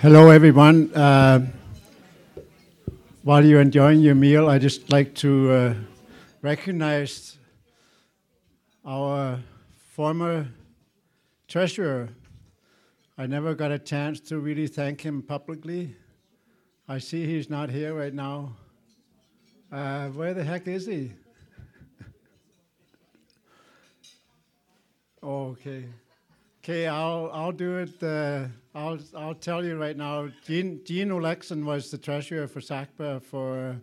Hello, everyone. Uh, while you're enjoying your meal, I just like to uh, recognize our former treasurer. I never got a chance to really thank him publicly. I see he's not here right now. Uh, where the heck is he? oh, okay. Okay, I'll I'll do it. Uh, I'll I'll tell you right now. Gene Gene Olexon was the treasurer for SACPA for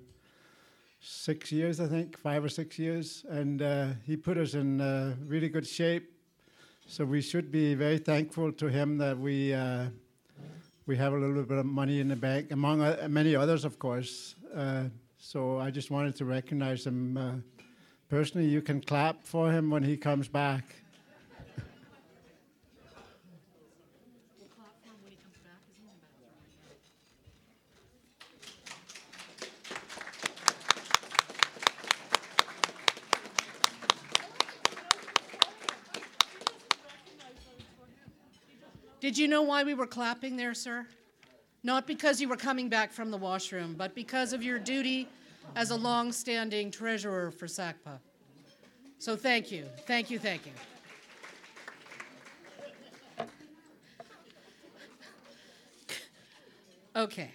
six years, I think, five or six years, and uh, he put us in uh, really good shape. So we should be very thankful to him that we uh, we have a little bit of money in the bank, among many others, of course. Uh, so I just wanted to recognize him uh, personally. You can clap for him when he comes back. Did you know why we were clapping there, sir? Not because you were coming back from the washroom, but because of your duty as a long standing treasurer for SACPA. So thank you, thank you, thank you. Okay.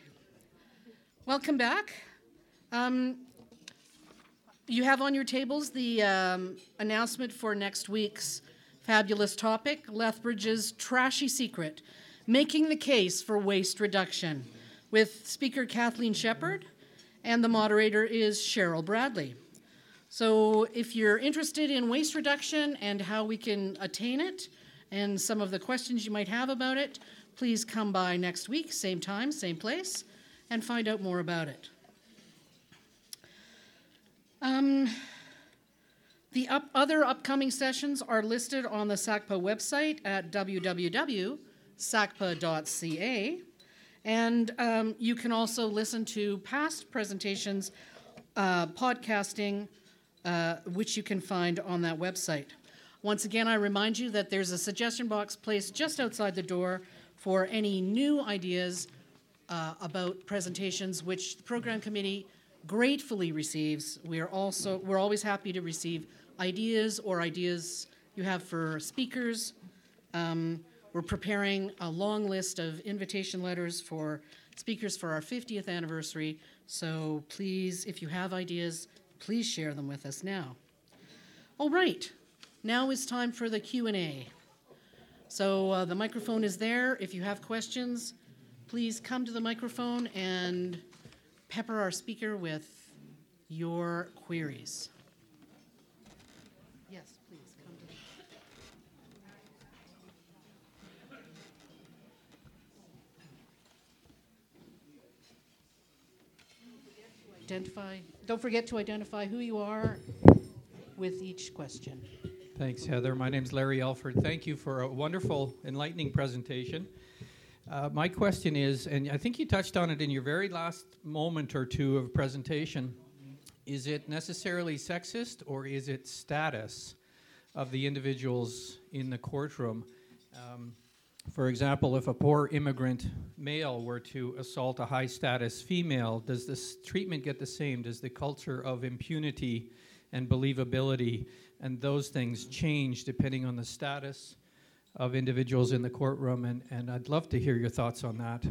Welcome back. Um, you have on your tables the um, announcement for next week's Fabulous topic Lethbridge's trashy secret making the case for waste reduction with speaker Kathleen Shepard, and the moderator is Cheryl Bradley. So, if you're interested in waste reduction and how we can attain it, and some of the questions you might have about it, please come by next week, same time, same place, and find out more about it. Um, the up, other upcoming sessions are listed on the SACPA website at www.sacpa.ca. And um, you can also listen to past presentations, uh, podcasting, uh, which you can find on that website. Once again, I remind you that there's a suggestion box placed just outside the door for any new ideas uh, about presentations, which the program committee gratefully receives. We are also we're always happy to receive ideas or ideas you have for speakers. Um, we're preparing a long list of invitation letters for speakers for our 50th anniversary. So please, if you have ideas, please share them with us now. All right, now is time for the Q&A. So uh, the microphone is there. If you have questions, please come to the microphone and pepper our speaker with your queries. Yes, please. Identify, don't forget to identify who you are with each question. Thanks, Heather. My name is Larry Elford. Thank you for a wonderful, enlightening presentation. Uh, my question is, and I think you touched on it in your very last moment or two of presentation, is it necessarily sexist or is it status of the individuals in the courtroom? Um, for example, if a poor immigrant male were to assault a high status female, does this treatment get the same? Does the culture of impunity and believability and those things change depending on the status of individuals in the courtroom? And, and I'd love to hear your thoughts on that.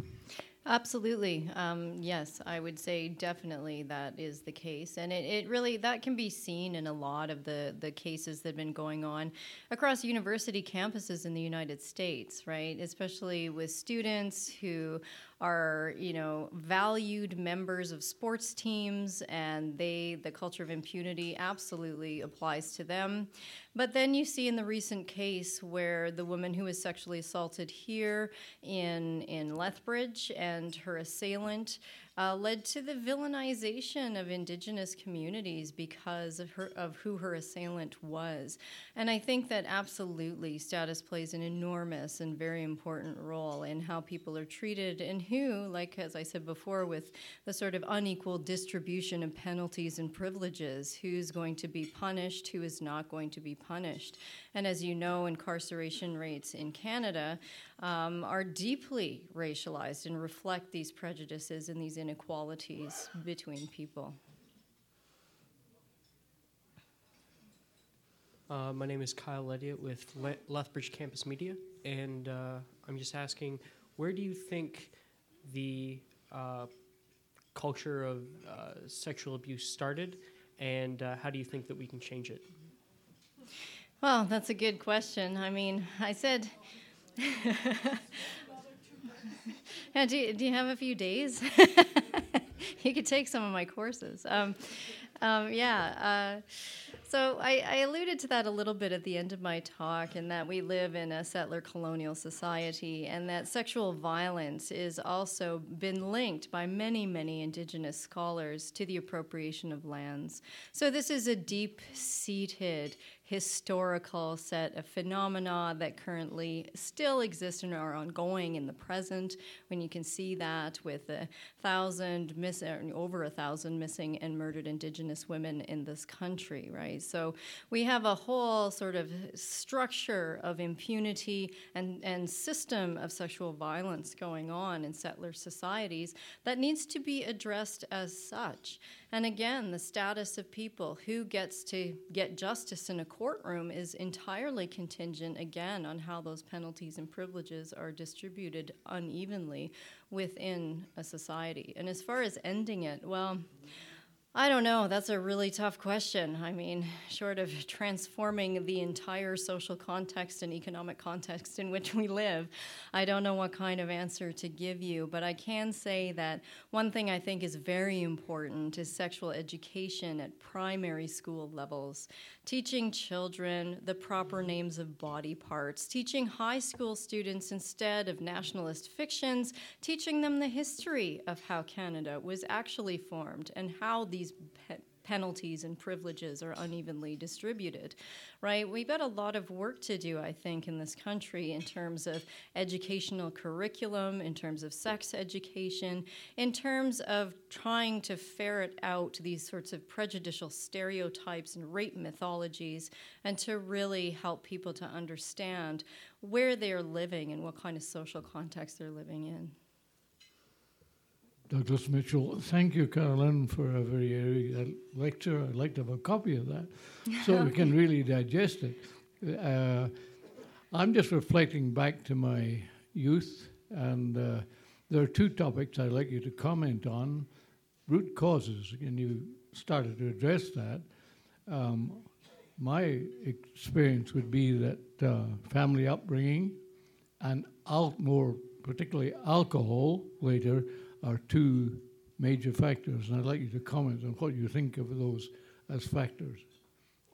Absolutely. Um, yes, I would say definitely that is the case. And it, it really, that can be seen in a lot of the, the cases that have been going on across university campuses in the United States, right? Especially with students who are you know valued members of sports teams and they the culture of impunity absolutely applies to them. But then you see in the recent case where the woman who was sexually assaulted here in in Lethbridge and her assailant uh, led to the villainization of indigenous communities because of, her, of who her assailant was. And I think that absolutely status plays an enormous and very important role in how people are treated and who, like as I said before, with the sort of unequal distribution of penalties and privileges, who's going to be punished, who is not going to be punished. And as you know, incarceration rates in Canada um, are deeply racialized and reflect these prejudices and these inequalities between people. Uh, my name is Kyle Lediot with Le- Lethbridge Campus Media, and uh, I'm just asking, where do you think the uh, culture of uh, sexual abuse started, and uh, how do you think that we can change it? Well, that's a good question. I mean, I said. yeah, do, you, do you have a few days? you could take some of my courses. Um, um, yeah. Uh, so I, I, alluded to that a little bit at the end of my talk, in that we live in a settler colonial society, and that sexual violence is also been linked by many, many indigenous scholars to the appropriation of lands. So this is a deep-seated historical set of phenomena that currently still exist and are ongoing in the present. When you can see that with a thousand miss, over a thousand missing and murdered Indigenous women in this country, right? So we have a whole sort of structure of impunity and, and system of sexual violence going on in settler societies that needs to be addressed as such. And again, the status of people who gets to get justice in a courtroom is entirely contingent, again, on how those penalties and privileges are distributed unevenly within a society. And as far as ending it, well, I don't know. That's a really tough question. I mean, short of transforming the entire social context and economic context in which we live, I don't know what kind of answer to give you. But I can say that one thing I think is very important is sexual education at primary school levels. Teaching children the proper names of body parts, teaching high school students instead of nationalist fictions, teaching them the history of how Canada was actually formed and how these these pe- penalties and privileges are unevenly distributed, right? We've got a lot of work to do, I think, in this country in terms of educational curriculum, in terms of sex education, in terms of trying to ferret out these sorts of prejudicial stereotypes and rape mythologies, and to really help people to understand where they're living and what kind of social context they're living in. Douglas Mitchell. Thank you, Carolyn, for a very airy lecture. I'd like to have a copy of that so we can really digest it. Uh, I'm just reflecting back to my youth, and uh, there are two topics I'd like you to comment on root causes, and you started to address that. Um, my experience would be that uh, family upbringing and al- more particularly alcohol later are two major factors, and I'd like you to comment on what you think of those as factors.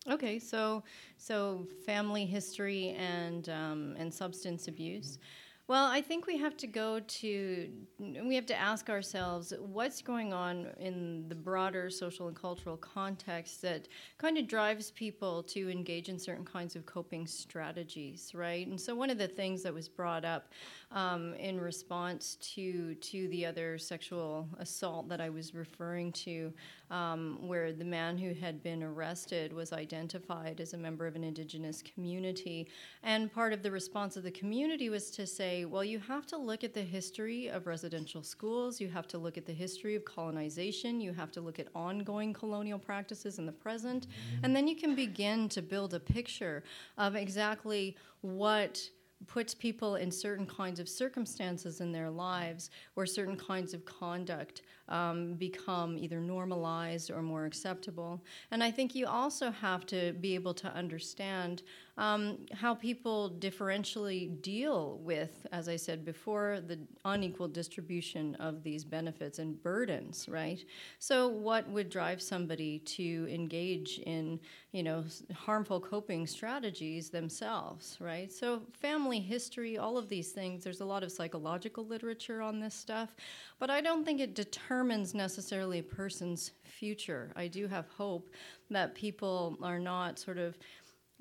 Okay, so so family history and um, and substance abuse. Well, I think we have to go to, we have to ask ourselves what's going on in the broader social and cultural context that kind of drives people to engage in certain kinds of coping strategies, right? And so, one of the things that was brought up um, in response to to the other sexual assault that I was referring to, um, where the man who had been arrested was identified as a member of an indigenous community, and part of the response of the community was to say, well, you have to look at the history of residential schools, you have to look at the history of colonization, you have to look at ongoing colonial practices in the present, and then you can begin to build a picture of exactly what puts people in certain kinds of circumstances in their lives where certain kinds of conduct um, become either normalized or more acceptable. And I think you also have to be able to understand um, how people differentially deal with, as I said before, the unequal distribution of these benefits and burdens, right? So, what would drive somebody to engage in, you know, harmful coping strategies themselves, right? So, family history, all of these things, there's a lot of psychological literature on this stuff, but I don't think it determines necessarily a person's future. I do have hope that people are not sort of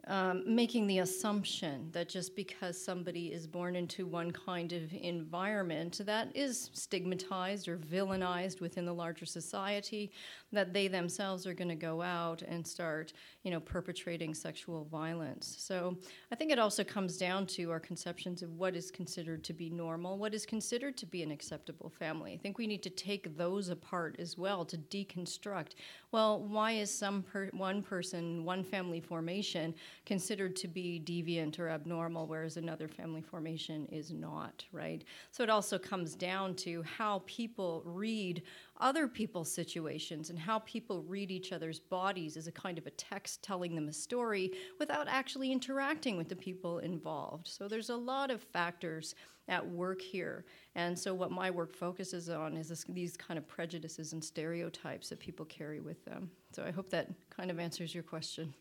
um, making the assumption that just because somebody is born into one kind of environment that is stigmatized or villainized within the larger society, that they themselves are going to go out and start, you know, perpetrating sexual violence. So I think it also comes down to our conceptions of what is considered to be normal, what is considered to be an acceptable family. I think we need to take those apart as well to deconstruct. Well, why is some per- one person, one family formation considered to be deviant or abnormal, whereas another family formation is not, right? So it also comes down to how people read other people's situations and how people read each other's bodies as a kind of a text telling them a story without actually interacting with the people involved. So there's a lot of factors at work here. And so what my work focuses on is this, these kind of prejudices and stereotypes that people carry with them. So I hope that kind of answers your question.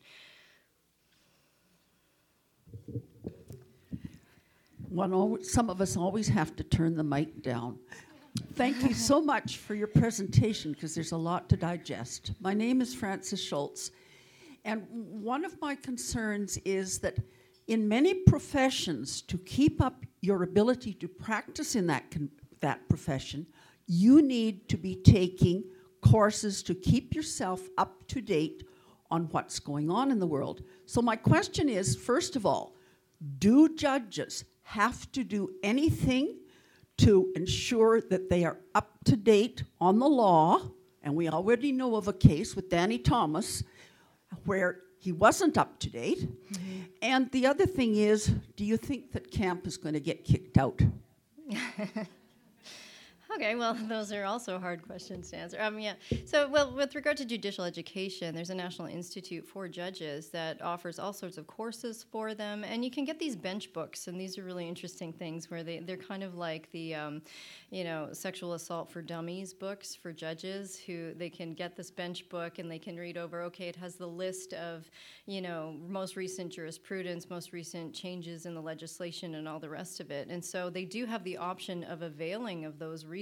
One, some of us always have to turn the mic down. Thank you so much for your presentation because there's a lot to digest. My name is Frances Schultz, and one of my concerns is that in many professions, to keep up your ability to practice in that, con- that profession, you need to be taking courses to keep yourself up to date on what's going on in the world. So, my question is first of all, do judges have to do anything to ensure that they are up to date on the law? And we already know of a case with Danny Thomas where he wasn't up to date. Mm-hmm. And the other thing is, do you think that camp is going to get kicked out? Okay, well, those are also hard questions to answer. Um, yeah. So, well, with regard to judicial education, there's a National Institute for Judges that offers all sorts of courses for them, and you can get these bench books, and these are really interesting things where they they're kind of like the, um, you know, sexual assault for dummies books for judges who they can get this bench book and they can read over. Okay, it has the list of, you know, most recent jurisprudence, most recent changes in the legislation, and all the rest of it, and so they do have the option of availing of those resources.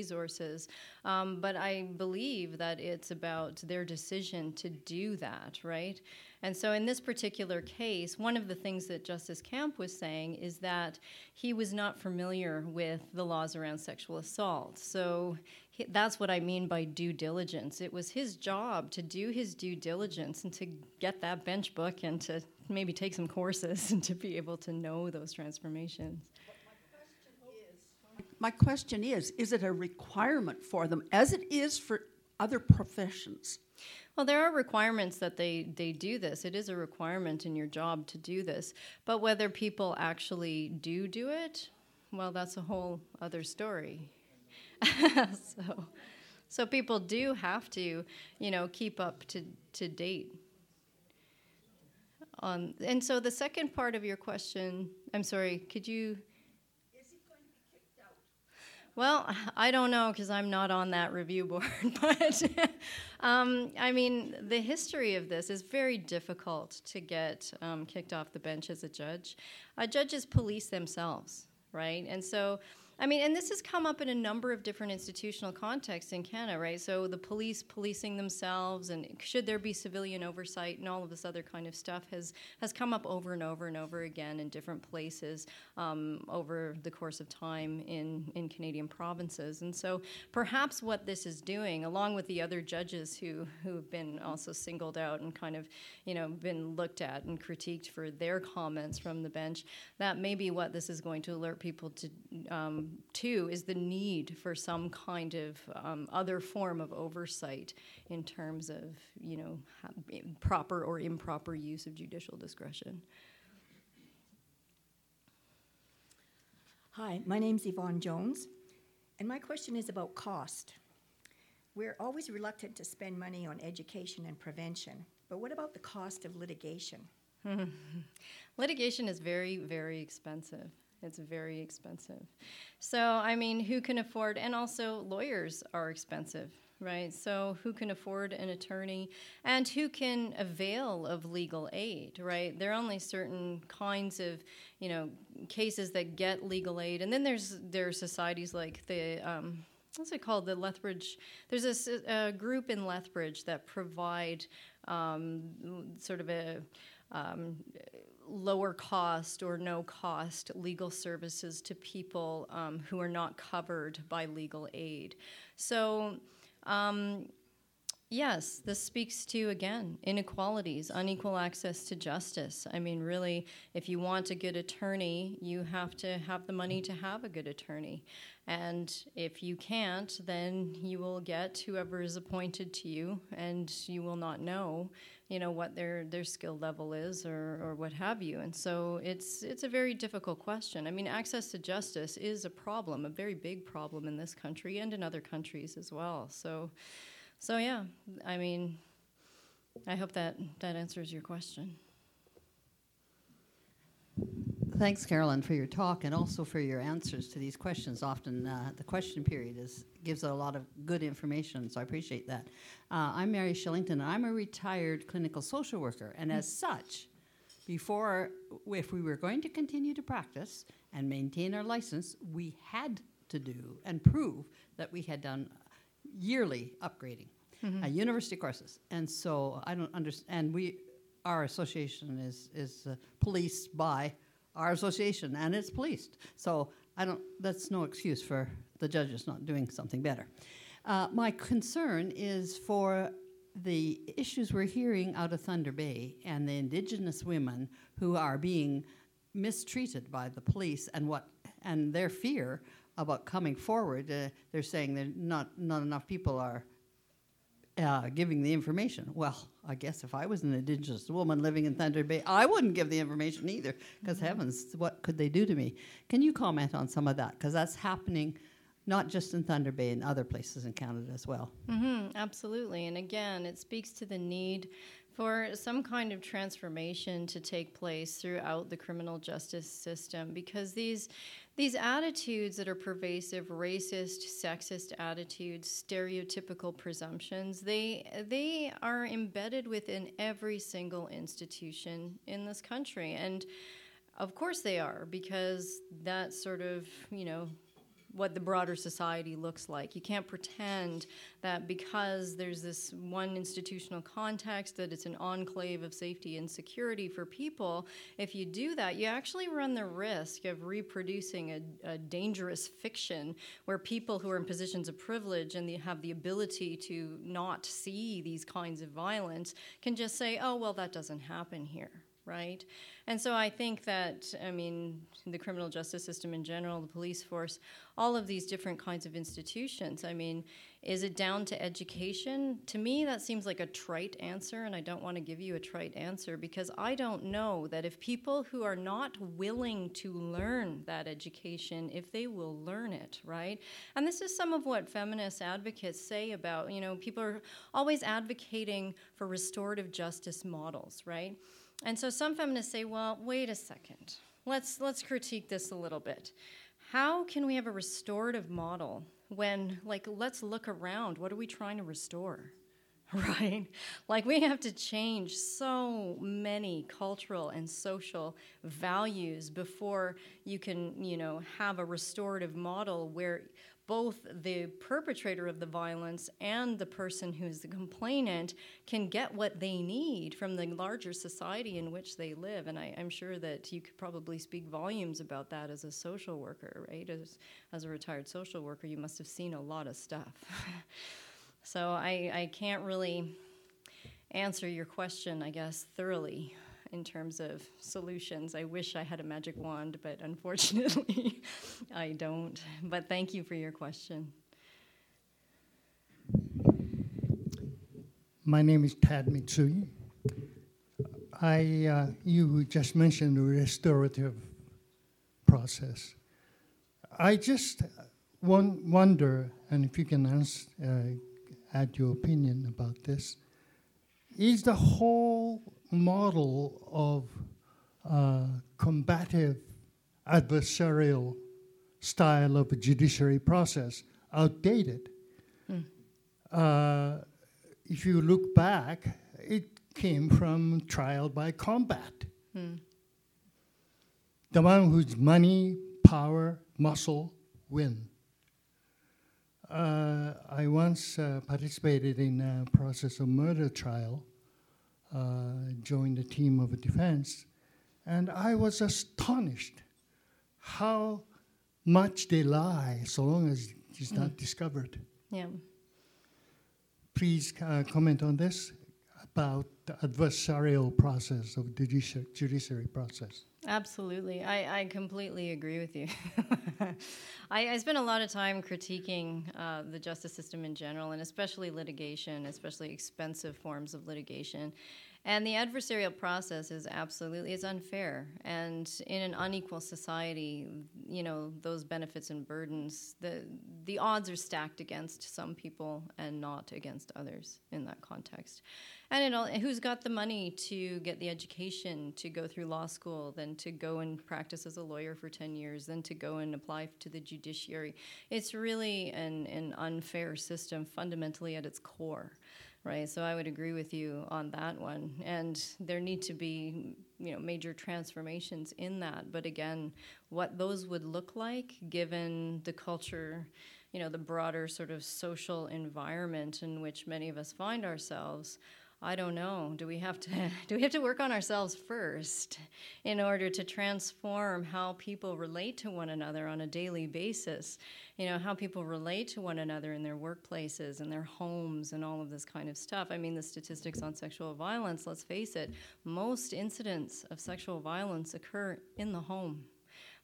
Um, but I believe that it's about their decision to do that, right? And so, in this particular case, one of the things that Justice Camp was saying is that he was not familiar with the laws around sexual assault. So, he, that's what I mean by due diligence. It was his job to do his due diligence and to get that bench book and to maybe take some courses and to be able to know those transformations my question is is it a requirement for them as it is for other professions? Well there are requirements that they, they do this. It is a requirement in your job to do this. But whether people actually do do it well that's a whole other story. So so people do have to you know keep up to, to date. On and so the second part of your question i'm sorry could you well, I don't know because I'm not on that review board, but um, I mean, the history of this is very difficult to get um, kicked off the bench as a judge. Uh, judges police themselves, right? And so I mean, and this has come up in a number of different institutional contexts in Canada, right? So the police policing themselves, and should there be civilian oversight, and all of this other kind of stuff has has come up over and over and over again in different places um, over the course of time in in Canadian provinces. And so perhaps what this is doing, along with the other judges who who have been also singled out and kind of you know been looked at and critiqued for their comments from the bench, that may be what this is going to alert people to. Um, two is the need for some kind of um, other form of oversight in terms of you know proper or improper use of judicial discretion. Hi, my name's Yvonne Jones, and my question is about cost. We're always reluctant to spend money on education and prevention, but what about the cost of litigation? Litigation is very, very expensive. It's very expensive. So, I mean, who can afford, and also lawyers are expensive, right? So, who can afford an attorney and who can avail of legal aid, right? There are only certain kinds of, you know, cases that get legal aid. And then there's there are societies like the, um, what's it called? The Lethbridge. There's a, a group in Lethbridge that provide um, sort of a um, lower cost or no cost legal services to people um, who are not covered by legal aid. So, um, yes, this speaks to, again, inequalities, unequal access to justice. I mean, really, if you want a good attorney, you have to have the money to have a good attorney. And if you can't, then you will get whoever is appointed to you, and you will not know you know what their their skill level is or, or what have you. And so it's it's a very difficult question. I mean access to justice is a problem a very big problem in this country and in other countries as well. So so yeah i mean i hope that that answers your question Thanks, Carolyn, for your talk and also for your answers to these questions. Often uh, the question period is gives a lot of good information, so I appreciate that. Uh, I'm Mary Shillington, and I'm a retired clinical social worker, and as such, before, if we were going to continue to practice and maintain our license, we had to do and prove that we had done yearly upgrading, uh, university courses. And so I don't understand. And we, our association is is uh, policed by our association, and it's policed. So I don't. That's no excuse for the judges not doing something better. Uh, my concern is for the issues we're hearing out of Thunder Bay and the Indigenous women who are being mistreated by the police and what and their fear about coming forward. Uh, they're saying that not not enough people are uh, giving the information. Well, I guess if I was an Indigenous woman living in Thunder Bay, I wouldn't give the information either, because heavens, what could they do to me? Can you comment on some of that? Because that's happening not just in Thunder Bay, in other places in Canada as well. hmm absolutely. And again, it speaks to the need for some kind of transformation to take place throughout the criminal justice system because these these attitudes that are pervasive racist sexist attitudes stereotypical presumptions they they are embedded within every single institution in this country. And of course they are because that sort of you know what the broader society looks like. You can't pretend that because there's this one institutional context that it's an enclave of safety and security for people. If you do that, you actually run the risk of reproducing a, a dangerous fiction where people who are in positions of privilege and have the ability to not see these kinds of violence can just say, oh, well, that doesn't happen here right? And so I think that, I mean, the criminal justice system in general, the police force, all of these different kinds of institutions, I mean, is it down to education? To me, that seems like a trite answer, and I don't want to give you a trite answer because I don't know that if people who are not willing to learn that education, if they will learn it, right? And this is some of what feminist advocates say about, you know, people are always advocating for restorative justice models, right? And so some feminists say, well, wait a second. Let's let's critique this a little bit. How can we have a restorative model when like let's look around. What are we trying to restore? Right? Like, we have to change so many cultural and social values before you can, you know, have a restorative model where both the perpetrator of the violence and the person who's the complainant can get what they need from the larger society in which they live. And I, am sure that you could probably speak volumes about that as a social worker, right? As, as a retired social worker, you must have seen a lot of stuff. so I, I can't really answer your question, I guess, thoroughly in terms of solutions. I wish I had a magic wand, but unfortunately, I don't. But thank you for your question. My name is Tad Mitsui. I, uh, you just mentioned the restorative process. I just one, wonder, and if you can answer, uh, add your opinion about this, is the whole model of uh, combative adversarial style of a judiciary process outdated. Hmm. Uh, if you look back, it came from trial by combat. Hmm. The one whose money, power, muscle win. Uh, I once uh, participated in a process of murder trial, joined the team of defense, and I was astonished how much they lie so long as it's not discovered. Yeah. Please uh, comment on this about the adversarial process of the judici- judiciary process. Absolutely. I, I completely agree with you. I, I spend a lot of time critiquing uh, the justice system in general, and especially litigation, especially expensive forms of litigation. And the adversarial process is absolutely it's unfair. And in an unequal society, you know, those benefits and burdens, the the odds are stacked against some people and not against others in that context. And it all, who's got the money to get the education to go through law school, then to go and practice as a lawyer for 10 years, then to go and apply to the judiciary? It's really an, an unfair system fundamentally at its core right? So I would agree with you on that one. And there need to be, you know, major transformations in that. But again, what those would look like given the culture, you know, the broader sort of social environment in which many of us find ourselves, I don't know. Do we have to do we have to work on ourselves first in order to transform how people relate to one another on a daily basis? You know, how people relate to one another in their workplaces and their homes and all of this kind of stuff. I mean, the statistics on sexual violence, let's face it, most incidents of sexual violence occur in the home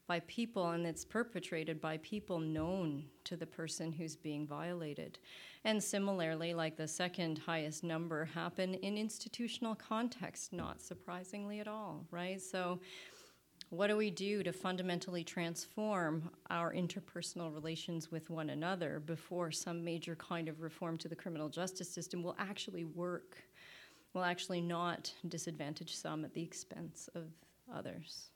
by people and it's perpetrated by people known to the person who's being violated. And similarly, like the second highest number happen in institutional context, not surprisingly at all, right? So what do we do to fundamentally transform our interpersonal relations with one another before some major kind of reform to the criminal justice system will actually work, will actually not disadvantage some at the expense of others?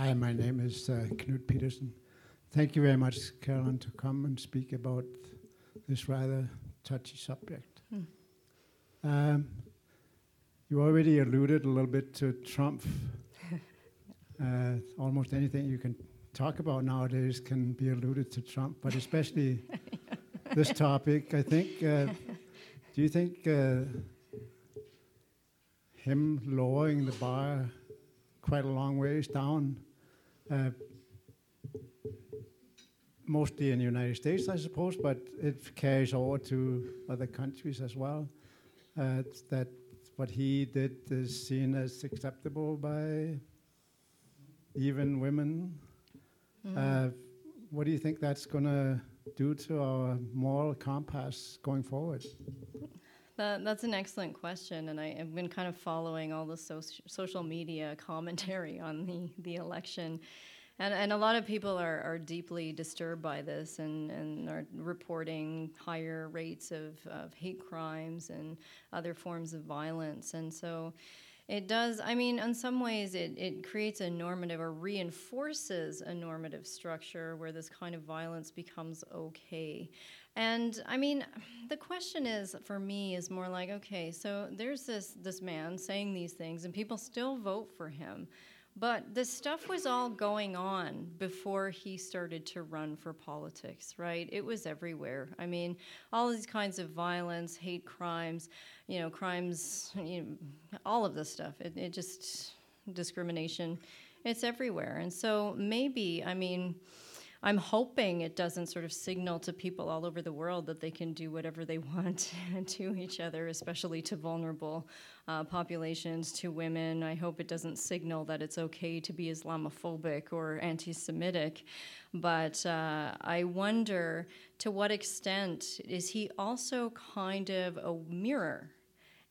Hi, my name is uh, Knut Peterson. Thank you very much, Carolyn, to come and speak about this rather touchy subject. Hmm. Um, you already alluded a little bit to Trump. uh, almost anything you can talk about nowadays can be alluded to Trump, but especially this topic. I think. Uh, do you think uh, him lowering the bar quite a long ways down? Uh, mostly in the United States, I suppose, but it carries over to other countries as well. Uh, that what he did is seen as acceptable by even women. Mm. Uh, what do you think that's going to do to our moral compass going forward? That, that's an excellent question, and I, have been kind of following all the so- social media commentary on the, the election. And, and a lot of people are, are deeply disturbed by this and, and are reporting higher rates of, of hate crimes and other forms of violence. And so it does, I mean, in some ways, it, it creates a normative or reinforces a normative structure where this kind of violence becomes okay. And I mean, the question is for me is more like, okay, so there's this this man saying these things, and people still vote for him. But this stuff was all going on before he started to run for politics, right? It was everywhere. I mean, all these kinds of violence, hate crimes, you know, crimes, you know, all of this stuff. It, it just, discrimination, it's everywhere. And so maybe, I mean, I'm hoping it doesn't sort of signal to people all over the world that they can do whatever they want to each other, especially to vulnerable uh, populations, to women. I hope it doesn't signal that it's okay to be Islamophobic or anti Semitic. But uh, I wonder to what extent is he also kind of a mirror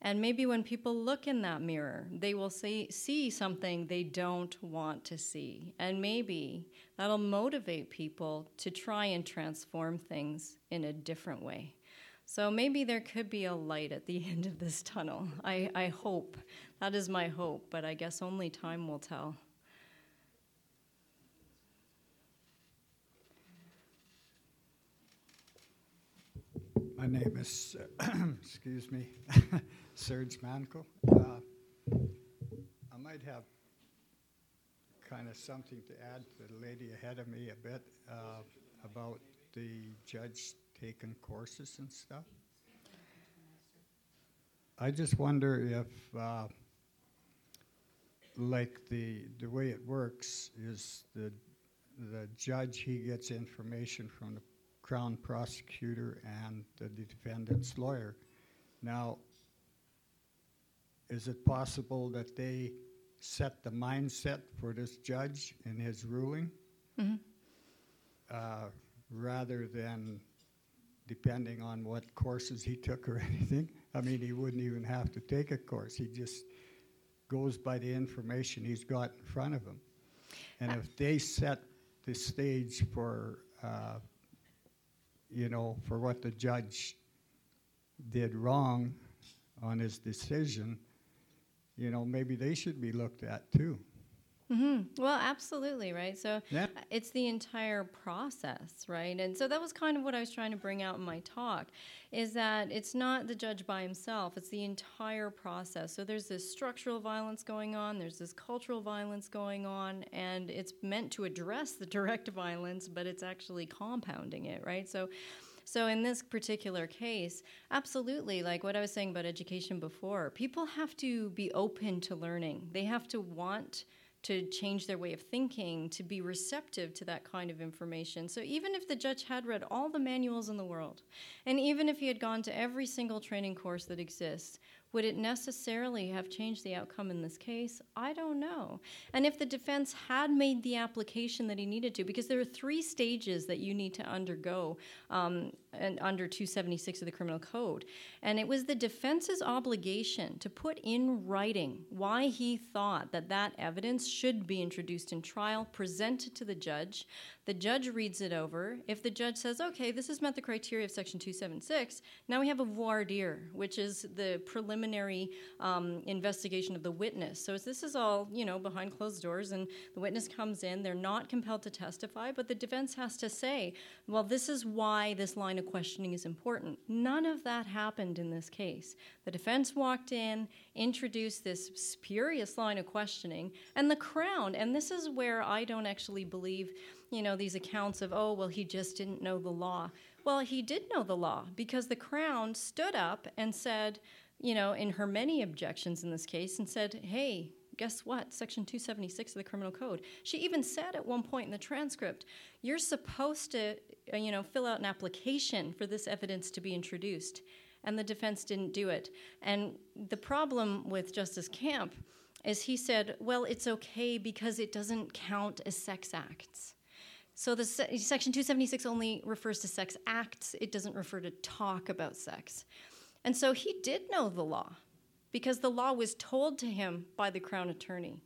and maybe when people look in that mirror, they will see, see something they don't want to see. And maybe that'll motivate people to try and transform things in a different way. So maybe there could be a light at the end of this tunnel. I, I hope. That is my hope, but I guess only time will tell. My name is, excuse me, Serge Manco. Uh, I might have kind of something to add to the lady ahead of me a bit uh, about the judge taking courses and stuff. I just wonder if, uh, like the the way it works is the the judge he gets information from the crown prosecutor and the defendant's lawyer. Now, is it possible that they set the mindset for this judge in his ruling Mm-hmm. uh, rather than depending on what courses he took or anything? I mean, he wouldn't even have to take a course. He just goes by the information he's got in front of him. And if they set the stage for, uh, you know, for what the judge did wrong on his decision, you know, maybe they should be looked at too. Hmm Well, absolutely, right? So Yeah. uh, it's the entire process, right? And so that was kind of what I was trying to bring out in my talk is that it's not the judge by himself, it's the entire process. So there's this structural violence going on, there's this cultural violence going on, and it's meant to address the direct violence, but it's actually compounding it, right? So so in this particular case, absolutely, like what I was saying about education before, people have to be open to learning. They have to want to change their way of thinking, to be receptive to that kind of information. So even if the judge had read all the manuals in the world, and even if he had gone to every single training course that exists, would it necessarily have changed the outcome in this case? I don't know. And if the defense had made the application that he needed to, because there are three stages that you need to undergo um, and under 276 of the Criminal Code, and it was the defense's obligation to put in writing why he thought that that evidence should be introduced in trial, presented to the judge. The judge reads it over. If the judge says, okay, this has met the criteria of Section 276, now we have a voir dire, which is the preliminary um, investigation of the witness. So this is all, you know, behind closed doors, and the witness comes in. They're not compelled to testify, but the defense has to say, well, this is why this line of questioning is important. None of that happened in this case. The defense walked in, introduced this spurious line of questioning, and the Crown, and this is where I don't actually believe you know, these accounts of, oh, well, he just didn't know the law. Well, he did know the law because the Crown stood up and said, you know, in her many objections in this case, and said, hey, guess what? Section 276 of the Criminal Code. She even said at one point in the transcript, you're supposed to, Uh, you know, fill out an application for this evidence to be introduced. And the defense didn't do it. And the problem with Justice Camp is he said, well, it's okay because it doesn't count as sex acts. So the se- section 276 only refers to sex acts. It doesn't refer to talk about sex. And so he did know the law because the law was told to him by the crown attorney.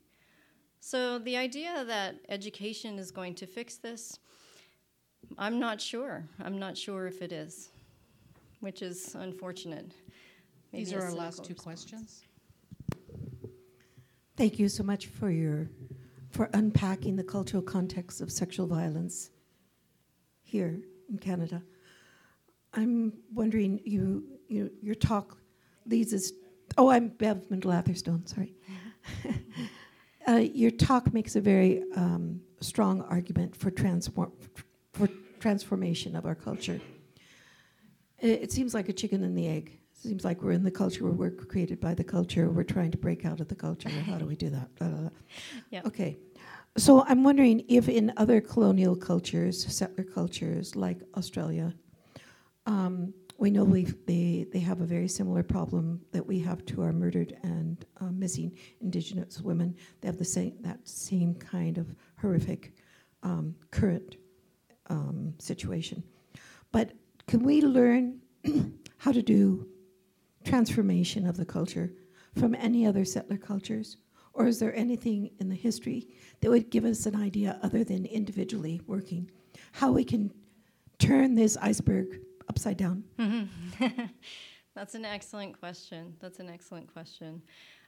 So the idea that education is going to fix this, I'm not sure. I'm not sure if it is, which is unfortunate. Maybe These are our last two response. questions. Thank you so much for your for unpacking the cultural context of sexual violence here in Canada. I'm wondering, you, you your talk leads us. Oh, I'm Bev Mendel-Atherstone. Sorry. uh, your talk makes a very um, strong argument for transform for transformation of our culture. It, it seems like a chicken and the egg. It seems like we're in the culture where we're created by the culture. We're trying to break out of the culture. How do we do that? Blah, blah, blah. Yep. Okay. So I'm wondering if in other colonial cultures, settler cultures like Australia, um, we know they they have a very similar problem that we have to our murdered and uh, missing Indigenous women. They have the same that same kind of horrific um, current um, situation. But can we learn how to do transformation of the culture from any other settler cultures? Or is there anything in the history that would give us an idea, other than individually working, how we can turn this iceberg upside down? That's an excellent question. That's an excellent question.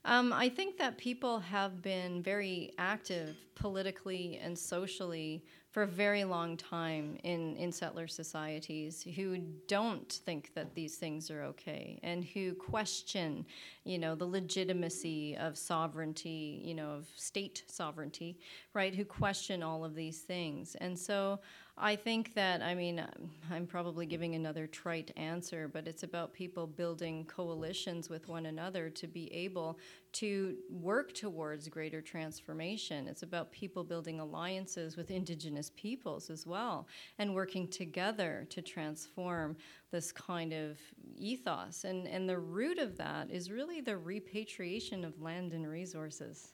Um, I think that people have been very active politically and socially for a very long time in, in settler societies who don't think that these things are okay and who question, you know, the legitimacy of sovereignty, you know, of state sovereignty, right? Who question all of these things. And so I think that, I mean, I'm probably giving another trite answer, but it's about people building coalitions with one another to be able to work towards greater transformation. It's about people building alliances with Indigenous peoples as well and working together to transform this kind of ethos. And, and the root of that is really the repatriation of land and resources.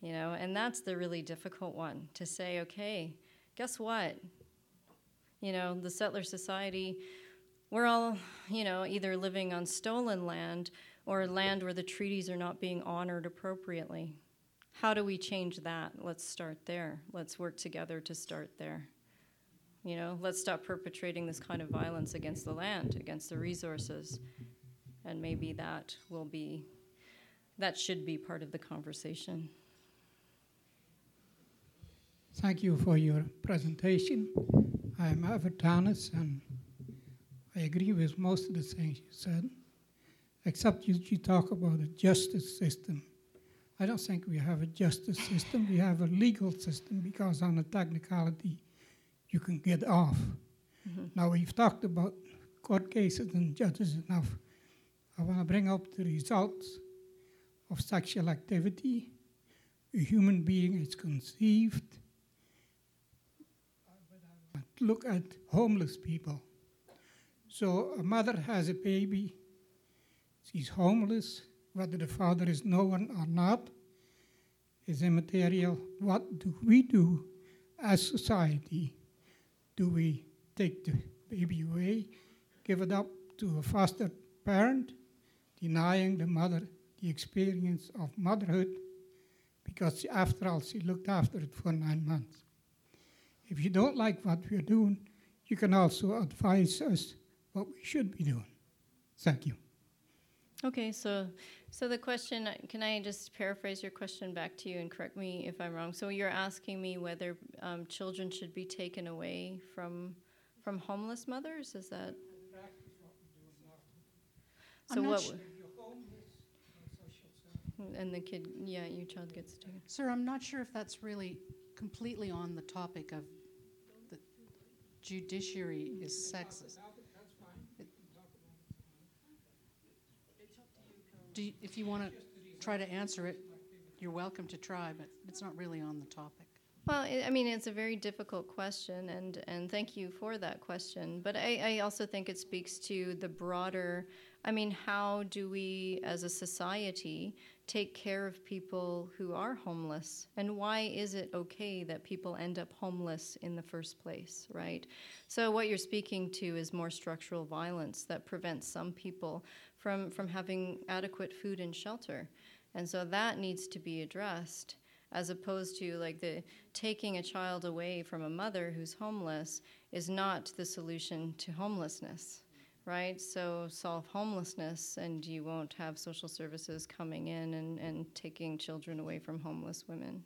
You know, and that's the really difficult one to say, okay, guess what? You know, the settler society, we're all, you know, either living on stolen land or land where the treaties are not being honored appropriately. How do we change that? Let's start there. Let's work together to start there. You know, let's stop perpetrating this kind of violence against the land, against the resources. And maybe that will be, that should be part of the conversation. Thank you for your presentation. I'm Thomas, and I agree with most of the things you said, except you, you talk about a justice system. I don't think we have a justice system. We have a legal system because, on a technicality, you can get off. Mm-hmm. Now, we've talked about court cases and judges enough. I want to bring up the results of sexual activity. A human being is conceived look at homeless people. So a mother has a baby, she's homeless, whether the father is known or not is immaterial. What do we do as society? Do we take the baby away, give it up to a foster parent, denying the mother the experience of motherhood? Because after all, she looked after it for nine months. If you don't like what we're doing, you can also advise us what we should be doing. Thank you. Okay, so so the question can I just paraphrase your question back to you and correct me if I'm wrong? So you're asking me whether um, children should be taken away from from homeless mothers? Is that? So what? Sure. And the kid, yeah, your child gets taken. Sir, I'm not sure if that's really completely on the topic of the judiciary is sexist. You, if you want to try to answer it, you're welcome to try, but it's not really on the topic. Well, I mean, it's a very difficult question, and, and thank you for that question. But I, I also think it speaks to the broader I mean, how do we as a society take care of people who are homeless? And why is it okay that people end up homeless in the first place, right? So, what you're speaking to is more structural violence that prevents some people from, from having adequate food and shelter. And so that needs to be addressed as opposed to like the taking a child away from a mother who's homeless is not the solution to homelessness right? So solve homelessness, and you won't have social services coming in and, and taking children away from homeless women.